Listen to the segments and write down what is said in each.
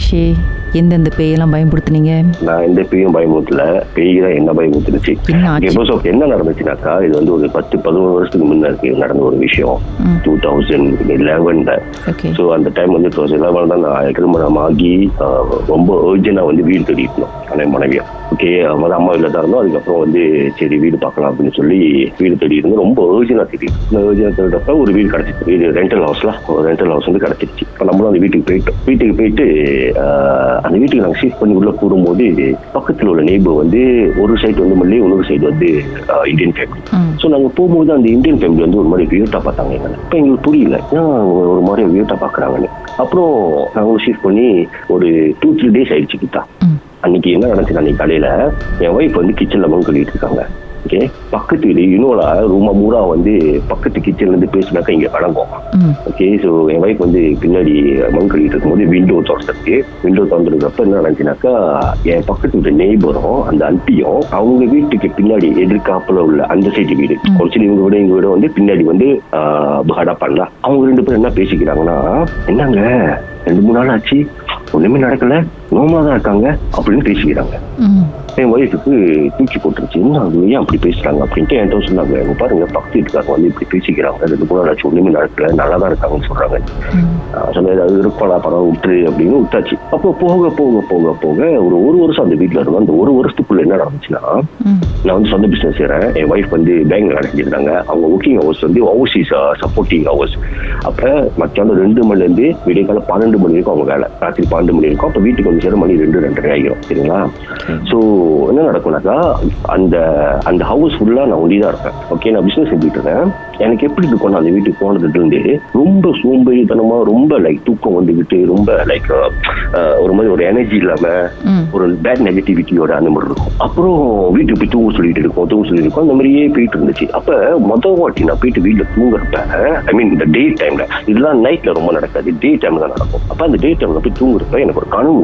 என்னாச்சு எந்தெந்த பேயெல்லாம் பயன்படுத்துனீங்க? நான் எந்த பேயும் பயமுறுத்தல பேய் தான் என்ன பயமுறுத்துருச்சு என்ன நடந்துச்சுனாக்கா இது வந்து ஒரு பத்து பதினோரு வருஷத்துக்கு முன்னாடி நடந்த ஒரு விஷயம். டூ தௌசண்ட் லெவன்ல ஸோ அந்த டைம் வந்து டூ தௌசண்ட் லெவன் தான் நான் திருமணம் ஆகி ரொம்ப அர்ஜென்ட்டாக வந்து வீடு தேடிக்கணும் ஆனால் மனைவியா ஓகே வந்து அம்மா வீட்டில் தான் இருந்தோம். அதுக்கப்புறம் வந்து சரி வீடு பார்க்கலாம் அப்படின்னு சொல்லி வீடு தேடி இருந்தோம். ரொம்ப அர்ஜென்ட்டாக தேடி இந்த அர்ஜென்ட்டாக தேடுறப்ப ஒரு வீடு கிடச்சிச்சு. வீடு ரெண்டல் ஹவுஸ்ல ஒரு ரெண்டல் ஹவுஸ் வந்து கிடச்சிருச்சு. இப்போ நம்மளும் அந்த வீட்டுக்கு போயிட்டோம். வீட்டுக்கு போயிட்டு அந்த வீட்டுக்கு நாங்கள் ஷிஃப்ட் பண்ணி உள்ள கூடும்போது பக்கத்தில் உள்ள நெய்பர் வந்து ஒரு சைடு வந்து மல்லி இன்னொரு சைடு வந்து இந்தியன் ஃபேமிலி ஸோ நாங்கள் போகும்போது அந்த இந்தியன் ஃபேமிலி வந்து ஒரு மாதிரி வியூட்டா பார்த்தாங்க எங்களை. இப்போ எங்களுக்கு புரியல. ஏன் அவங்க ஒரு மாதிரி வியூட்டா பார்க்குறாங்கன்னு. அப்புறம் நாங்கள் ஷிஃப்ட் பண்ணி ஒரு டூ த்ரீ டேஸ் ஆயிடுச்சு கிட்டா. அன்னைக்கு என்ன நடந்துச்சு? அன்னைக்கு காலையில என் ஒய்ஃப் வந்து கிச்சன்ல மண் கழுவிட்டு இருக்காங்க. ஓகே பக்கத்து வீடு இன்னொரு ரூமா மூடா வந்து பக்கத்து கிச்சன்ல இருந்து பேசினாக்கா இங்க வழங்கும் ம். ஓகே ஸோ என் ஒய்ஃப் வந்து பின்னாடி மண் கழுவிட்டு இருக்கும்போது விண்டோ திறந்துருக்கு. விண்டோ திறந்துருக்கப்ப என்ன நடந்துச்சுனாக்கா என் பக்கத்து வீட்டு நெய்பரும் அந்த அண்டியும் அவங்க வீட்டுக்கு பின்னாடி எதிர்காப்புல உள்ள அந்த சைடு வீடு. கொஞ்சம் இவங்க விட எங்க வீட வந்து பின்னாடி வந்து பகடா பண்ணலாம் அவங்க ரெண்டு பேரும் என்ன பேசிக்கிறாங்கன்னா என்னங்க ரெண்டு மூணு நாள் ஆச்சு ஒண்ணுமே நடக்கல நோமா தான் இருக்காங்க அப்படின்னு பேசிக்கிறாங்க. என் ஒய்ஃபுக்கு தூக்கி போட்டுருச்சு. என்ன அது? ஏன் அப்படி பேசுறாங்க? அப்படின்ட்டு என்கிட்ட சொன்னாங்க. இங்க பாருங்க பக்கத்து வீட்டுக்காரங்க வந்து இப்படி பேசிக்கிறாங்க. மூணு நாள் ஆச்சு ஒண்ணுமே நடக்கல. நல்லா தான் இருக்காங்கன்னு நான் சொன்னது அது இருப்பாடா படம் விட்டுரு அப்படின்னு விட்டாச்சு. அப்போ போக போக போக போக ஒரு ஒரு வருஷம் அந்த வீட்டில் இருந்தோம் அந்த ஒரு வருஷத்துக்குள்ள என்ன நடந்துச்சுன்னா நான் வந்து சொந்த பிசினஸ் செய்கிறேன் என் ஒய்ஃப் வந்து பேங்க்ல வேலை செஞ்சிருந்தாங்க அவங்க ஒர்க்கிங் ஹவர்ஸ் வந்து ஓவர்சீஸ் சப்போர்ட்டிங் ஹவர்ஸ் அப்போ மத்தியானம் ரெண்டு மணிலேருந்து விடிய காலம் பன்னெண்டு மணி வரைக்கும் அவங்க வேலை. ராத்திரி பன்னெண்டு மணி இருக்கும் அப்போ வீட்டுக்கு வந்து சேர மணி ரெண்டு ரெண்டரை ஆகிரும். சரிங்களா? ஸோ என்ன நடக்கும்னாக்கா அந்த அந்த ஹவுஸ் ஃபுல்லாக நான் ஒண்டி தான் இருப்பேன். ஓகே நான் பிஸ்னஸ் செஞ்சுட்டு இருக்கேன். எனக்கு எப்படி இருக்கும் நான் அந்த வீட்டுக்கு போனதுல இருந்து ரொம்ப சோம்பேறித்தனமா ரொம்ப லைக் தூக்கம் வந்துக்கிட்டு ரொம்ப லைக் ஒரு மாதிரி ஒரு எனர்ஜி இல்லாம ம். ஒரு பேட் நெகட்டிவிட்டியோட அந்த மாதிரி இருக்கும். அப்புறம் வீட்டுக்கு போய் தூங்க சொல்லிட்டு இருக்கோம் தூங்க சொல்லிட்டு இருக்கோம் அந்த மாதிரியே போயிட்டு இருந்துச்சு. அப்ப மொதல் வாட்டி நான் போயிட்டு வீட்டுல தூங்குறப்ப ஐ மீன் இந்த டே டைம்ல இதெல்லாம் நைட்ல ரொம்ப நடக்காது. டே டைம்ல தான் நடக்கும். அப்ப அந்த டே டைம்ல போய் தூங்குறப்ப எனக்கு ஒரு கனவு.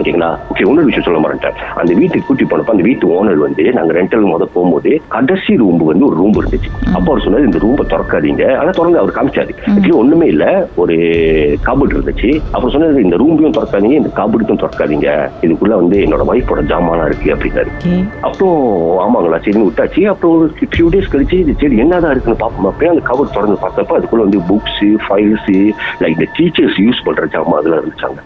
ஓகேங்களா ஓகே இன்னொரு விஷயம் சொல்ல மாட்டேன் அந்த வீட்டுக்கு கூட்டி போனப்ப அந்த வீட்டு ஓனர் வந்து நாங்க ரெண்டல் முத போகும்போது கடைசி ரூம் வந்து ஒரு ரூம் இருந்துச்சு. அப்ப அவர் சொன்னாரு இந்த ரூமை திறக்காதீங்க. ஆனா திறந்து அவர் காமிச்சாரு. ஆக்சுவலி ஒண்ணுமே இல்ல ஒரு கபட் இருந்துச்சு. அப்புறம் சொன்னாரு இந்த ரூமையும் திறக்காதீங்க இந்த கபடுக்கும் திறக்காதீங்க. இதுக்குள்ள வந்து என்னோட ஒய்ஃபோட ஜாமானா இருக்கு அப்படின்னாரு. அப்புறம் ஆமாங்களா சரின்னு விட்டாச்சு. அப்புறம் ஒரு ஃபியூ டேஸ் கழிச்சு இது சரி என்னதான் இருக்குன்னு பார்ப்போம். அப்படியே அந்த கவர் திறந்து பார்த்தப்ப அதுக்குள்ள வந்து புக்ஸ் ஃபைல்ஸ் லைக் இந்த டீச்சர்ஸ் யூஸ் பண்ற ஜாமா அதெல்லாம் இருந்துச்சாங்க.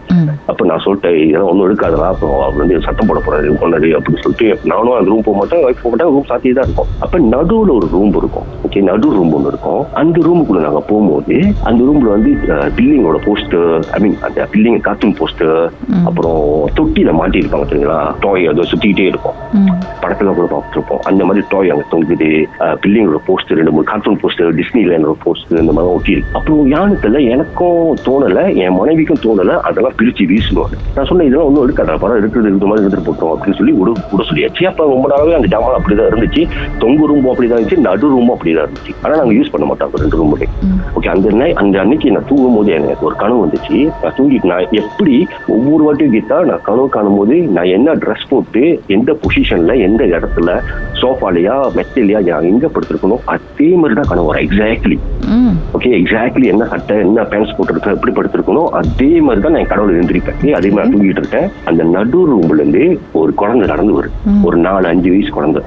அப்ப நான் சொல்லிட்டேன் இதெல்லாம் ஒன்றும் இருக்காதா அப்புறம் அவர் வந்து சத்தம் போட போறாரு கொண்டாரு அப்படின்னு சொல்லிட்டு நானும் அந்த ரூம் போக மாட்டேன் ஒய்ஃப் போக மாட்டேன் ரூம் சாத்தியே தான் இருக்கும். அப்ப நடுவுல ஒரு ரூம் இருக்கும். ஓகே நடு ரூம் ஒன்று இருக்கும். அந்த ரூமுக்குள்ள நாங்க போகும்போது அந்த ரூம்ல வந்து பில்லிங்கோட போஸ்டர் ஐ மீன் அந்த பில்லிங் கார்ட்டூன் போஸ்டர். அப்புறம் தொட்டியில மாட்டி இருப்பாங்க தெரியுங்களா? டாய் அதை சுத்திக்கிட்டே இருக்கும். படத்துல கூட பார்த்துருப்போம். அந்த மாதிரி டாய் அங்க தொங்குது. பில்லிங்கோட போஸ்டர் ரெண்டு மூணு கார்ட்டூன் போஸ்டர் டிஸ்னி லேண்டோட போஸ்டர் இந்த மாதிரி ஒட்டி இருக்கு. அப்புறம் யானத்துல எனக்கும் தோணல என் மனைவிக்கும் தோணல அதெல்லாம் பிரிச்சு வீசணும் நான் சொன்னேன் இதெல்லாம் ஒன்றும் எடுக்காத படம் இருக்கிறது இந்த மாதிரி எடுத்துட்டு போட்டோம் அப்படின்னு சொல்லி விட விட சொல்லியாச்சு. அப்ப ரொம்ப நாளாவே அந்த ஜாமான் அப்படிதான் இருந்துச்சு. தொங்கு ரூமும் அப்படிதான் இருந்துச்சு நடு ரூமும் அப்படிதான் இருந்துச்சு. ஆனா நாங்க யூஸ் பண்ண மாட்டோம் ரெண்டு ரூமுமே ஓகே அந்த அந்த அன்னைக்கு நான் தூங்கும் போது எனக்கு ஒரு கனவு வந்துச்சு. நான் தூங்கிட்டு நான் எப்படி ஒவ்வொரு வாட்டியும் கீதா நான் கனவு காணும் போது நான் என்ன ட்ரெஸ் போட்டு எந்த பொசிஷன்ல எந்த இடத்துல சோஃபாலையா மெத்தலையா நான் எங்க படுத்திருக்கணும் அதே மாதிரி தான் கனவு வரும். எக்ஸாக்ட்லி ஓகே எக்ஸாக்ட்லி என்ன சட்டை என்ன பேண்ட்ஸ் போட்டுருக்கேன் எப்படி படுத்திருக்கணும் அதே மாதிரி தான் நான் கடவுள் எழுந்திருப்பேன். அதே மாதிரி தூங்கிட்டு இருக்கேன். அந்த நடு ரூம்ல இருந்து ஒரு குழந்தை நடந்து வரும் ம். ஒரு நாலு அஞ்சு வயசு குழந்தை.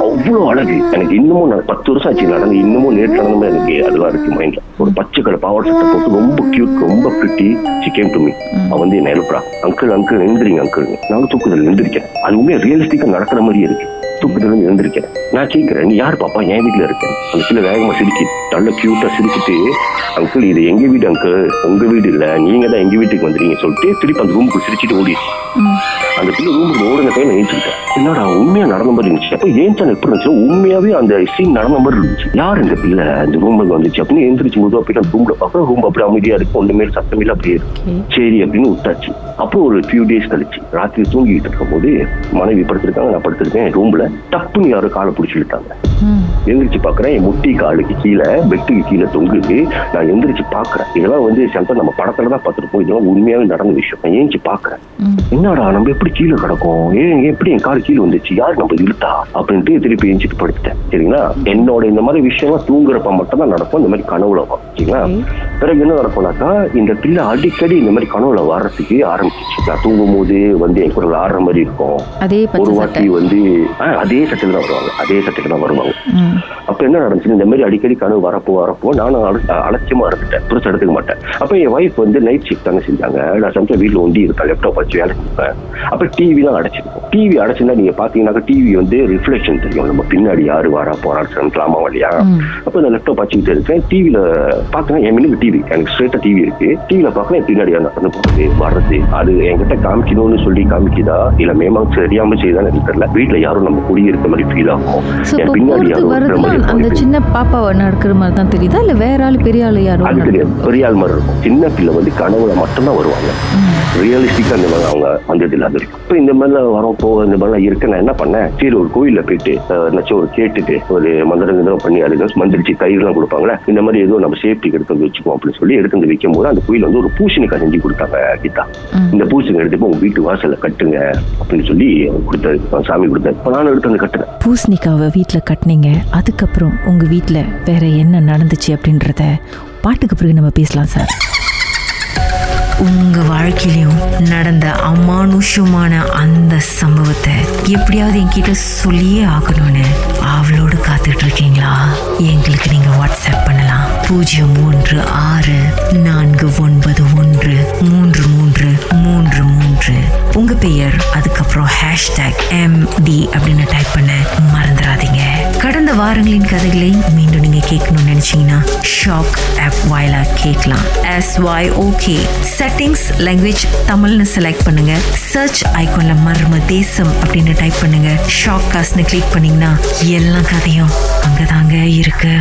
அவ்வளவு அழகு. எனக்கு இன்னமும் பத்து வருஷம் ஆச்சு நடந்து. இன்னமும் நேற்று நடந்த எனக்கு அதெல்லாம் இருக்கு மைண்ட்ல ஒரு பச்சை கலர் பாவாடை சட்டை போட்டு ரொம்ப கியூட் ரொம்ப பிரிட்டி சிக்கன் டு மீ. அவன் வந்து என்ன எழுப்புறா அங்கிள் அங்கிள் எழுந்திரிங்க அங்கிள் நானும் தூக்குதல் எழுந்திருக்கேன் அது உண்மையா ரியலிஸ்டிக்கா நடக்கிற மாதிரி இருக்கு. தூக்கத்துல எழுந்திருக்கேன். நான் கேட்கிறேன் நீ யார் பாப்பா? என் வீட்டுல இருக்கேன் அந்த பிள்ளை வேகமா சிரிச்சு நல்ல கியூட்டா சிரிச்சுட்டு அங்கிள் இது எங்க வீடு அங்கிள் உங்க வீடு இல்ல. நீங்க தான் எங்க வீட்டுக்கு வந்துறீங்க சொல்லிட்டு திருப்பி அந்த ரூமுக்கு சிரிச்சுட்டு ம் அந்த பிள்ளை ரூமுக்கு ஓடுன டைம் ஏஞ்சிக்கிட்டேன் என்னடா உண்மையா நடந்த மாதிரி இருந்துச்சு? அப்ப ஏஞ்சன் எப்படி இருந்துச்சு உண்மையாவே அந்த சீன் நடந்த மாதிரி இருந்துச்சு. யார் இந்த பிள்ளை? அந்த ரூமுக்கு வந்துச்சு. அப்படின்னு எந்திரிச்சு போது அப்படி ரூம்ல பார்க்க ரூம் அப்படி அமைதியா இருக்கு. ஒண்ணுமே சத்தம் இல்ல அப்படியே சரி அப்படின்னு விட்டாச்சு. அப்புறம் ஒரு ஃபியூ டேஸ் கழிச்சு ராத்திரி தூங்கிட்டு இருக்கும்போது மனைவி படுத்திருக்காங்க. நான் படுத்திருக்கேன் ரூம்ல டப்புன்னு யாரோ காலை பிடிச்சி இழுத்தாங்க. எந்திரிச்சு பாக்குறேன் என் முட்டி காலுக்கு கீழே பெட்டுக்கு கீழே தொங்குது. நான் எந்திரிச்சு பாக்குறேன் இதெல்லாம் வந்து சந்தா நம்ம படத்துல தான் பார்த்திருப்போம். இதெல்லாம் உண்மையாவே நடந்த விஷயம். நான் ஏஞ்சி பாக்குறேன் என்னடா நம்ம எப்படி கீழே கிடக்கும்? ஏன் எப்படி என் கார் கீழே வந்துச்சு? யார் நம்ம இழுத்தா? அப்படின்ட்டு திருப்பி எஞ்சிட்டு படுத்துட்டேன். சரிங்களா? என்னோட இந்த மாதிரி விஷயம்லாம் தூங்குறப்ப மட்டும் தான் நடக்கும். இந்த மாதிரி கனவுல சரிங்களா? பிறகு என்ன நடக்கும்னாக்கா இந்த பிள்ளை அடிக்கடி இந்த மாதிரி கனவுல வர்றதுக்கு ஆரம்பிச்சிச்சு நான் தூங்கும் போது வந்து என் கூட ஆடுற மாதிரி இருக்கும். அதே ஒரு வாட்டி வந்து அதே சட்டையில தான் வருவாங்க. அதே சட்டையில தான் வருவாங்க. அப்ப என்ன நடந்துச்சு இந்த மாதிரி அடிக்கடி கனவு வரப்போ வரப்போ நானும் அல- அலட்சியமா இருந்துட்டேன். புதுசு எடுத்துக்க மாட்டேன். அப்ப என் ஒய்ஃப் வந்து நைட் ஷிஃப்ட் தாங்க செஞ்சாங்க. நான் சமயம் வீட்டுல ஒண்டி இருக்கா லேப்டாப் வச்சு வேலை செஞ்சேன் அப்ப டிவி தான் அடைச்சிருக்கும். டிவி அடைச்சுன்னா நீங்க பாத்தீங்கன்னாக்கா டிவி வந்து ரிஃப்ளெக்ஷன் தெரியும். நம்ம பின்னாடி யாரு வரா போறான்னு சொல்லலாமா இல்லையா? ம். அப்ப இந்த லேப்டாப் வச்சுக்கிட்டு இருக்கேன். டிவில பாக்குறேன் என் மினுக்கு டிவி எனக்கு ஸ்ட்ரெயிட்டா டிவி இருக்கு. டிவில பாக்குறேன் என் பின்னாடி நடந்து போறது வர்றது அது என்கிட்ட காமிக்கணும்னு சொல்லி காமிக்குதா? இல்ல மேமா தெரியாம செய்தான்னு எனக்கு தெரியல. வீட்டுல யாரும் நம்ம குடி இருக்க மாதிரி ஃபீல் ஆகும்? என் பின்னாடி யாரும் அந்த. சின்ன பாப்பாவை நடக்கிற மாதிரி தான் தெரியுதா? இல்லை வேற ஆள் பெரிய ஆள் யாரும் அது தெரியாது. பெரிய ஆள் மாதிரி இருக்கும். சின்ன பிள்ளை வந்து கனவுல மட்டும்தான் வருவாங்க. ரியலிஸ்டிக்கா இந்த மாதிரி அவங்க வந்தது இல்லாத இருக்கும். இப்போ இந்த மாதிரிலாம் வரோம் போக இந்த மாதிரிலாம் இருக்கு. நான் என்ன பண்ணேன்? சரி ஒரு கோயில்ல போயிட்டு என்னாச்சும் ஒரு கேட்டுட்டு ஒரு மந்திரம் பண்ணி அதுக்கு மந்திரிச்சு தயிர்லாம் கொடுப்பாங்களே இந்த மாதிரி ஏதோ நம்ம சேஃப்டிக்கு எடுத்து வந்து வச்சுக்குவோம். அப்படின்னு சொல்லி எடுத்து வந்து வைக்கும் போது அந்த கோயில் வந்து ஒரு பூசணிக்காய் செஞ்சு கொடுத்தாங்க கீதா. இந்த பூசணிக்காய் எடுத்து உங்க வீட்டு வாசல்ல கட்டுங்க அப்படின்னு சொல்லி கொடுத்தாரு சாமி கொடுத்தாரு இப்ப நானும் எடுத்து வந்து கட்டுறேன். பூசணிக்காவை வீட்டில் கட்டினீங்க அதுக்கப்புறம் உங்கள் வீட்டில் வேற என்ன நடந்துச்சு அப்படின்றத பாட்டுக்கு பிறகு நம்ம பேசலாம் சார். உங்க வாழ்க்கையிலும் நடந்த அமானுஷமான அந்த சம்பவத்தை எப்படியாவது என்கிட்ட சொல்லியே ஆகணும்னு அவளோடு காத்துட்டு இருக்கீங்களா எங்களுக்கு நீங்க வாட்ஸ்அப் பண்ணலாம். பூஜ்ஜியம் மூன்று ஆறு நான்கு ஒன்பது ஒன்று மூன்று மூன்று மூன்று மூன்று. உங்க பெயர் அதுக்கப்புறம் ஹேஷ்டேக் எம் டி அப்படின்னு டைப் பண்ண மறந்து வாரங்களின் கதைகளை மீண்டும் நீங்க கேட்கணும்னு நினைச்சீங்கன்னா ஷாக் ஆப் வாயிலா கேட்கலாம். எஸ் வாய் ஓகே செட்டிங்ஸ் லாங்குவேஜ் தமிழ்னு செலக்ட் பண்ணுங்க. சர்ச் ஐகான்ல மர்ம தேசம் அப்படின்னு டைப் பண்ணுங்க. ஷாக் காஸ்ட்னு கிளிக் பண்ணீங்கன்னா எல்லா கதையும் அங்கதாங்க இருக்கு.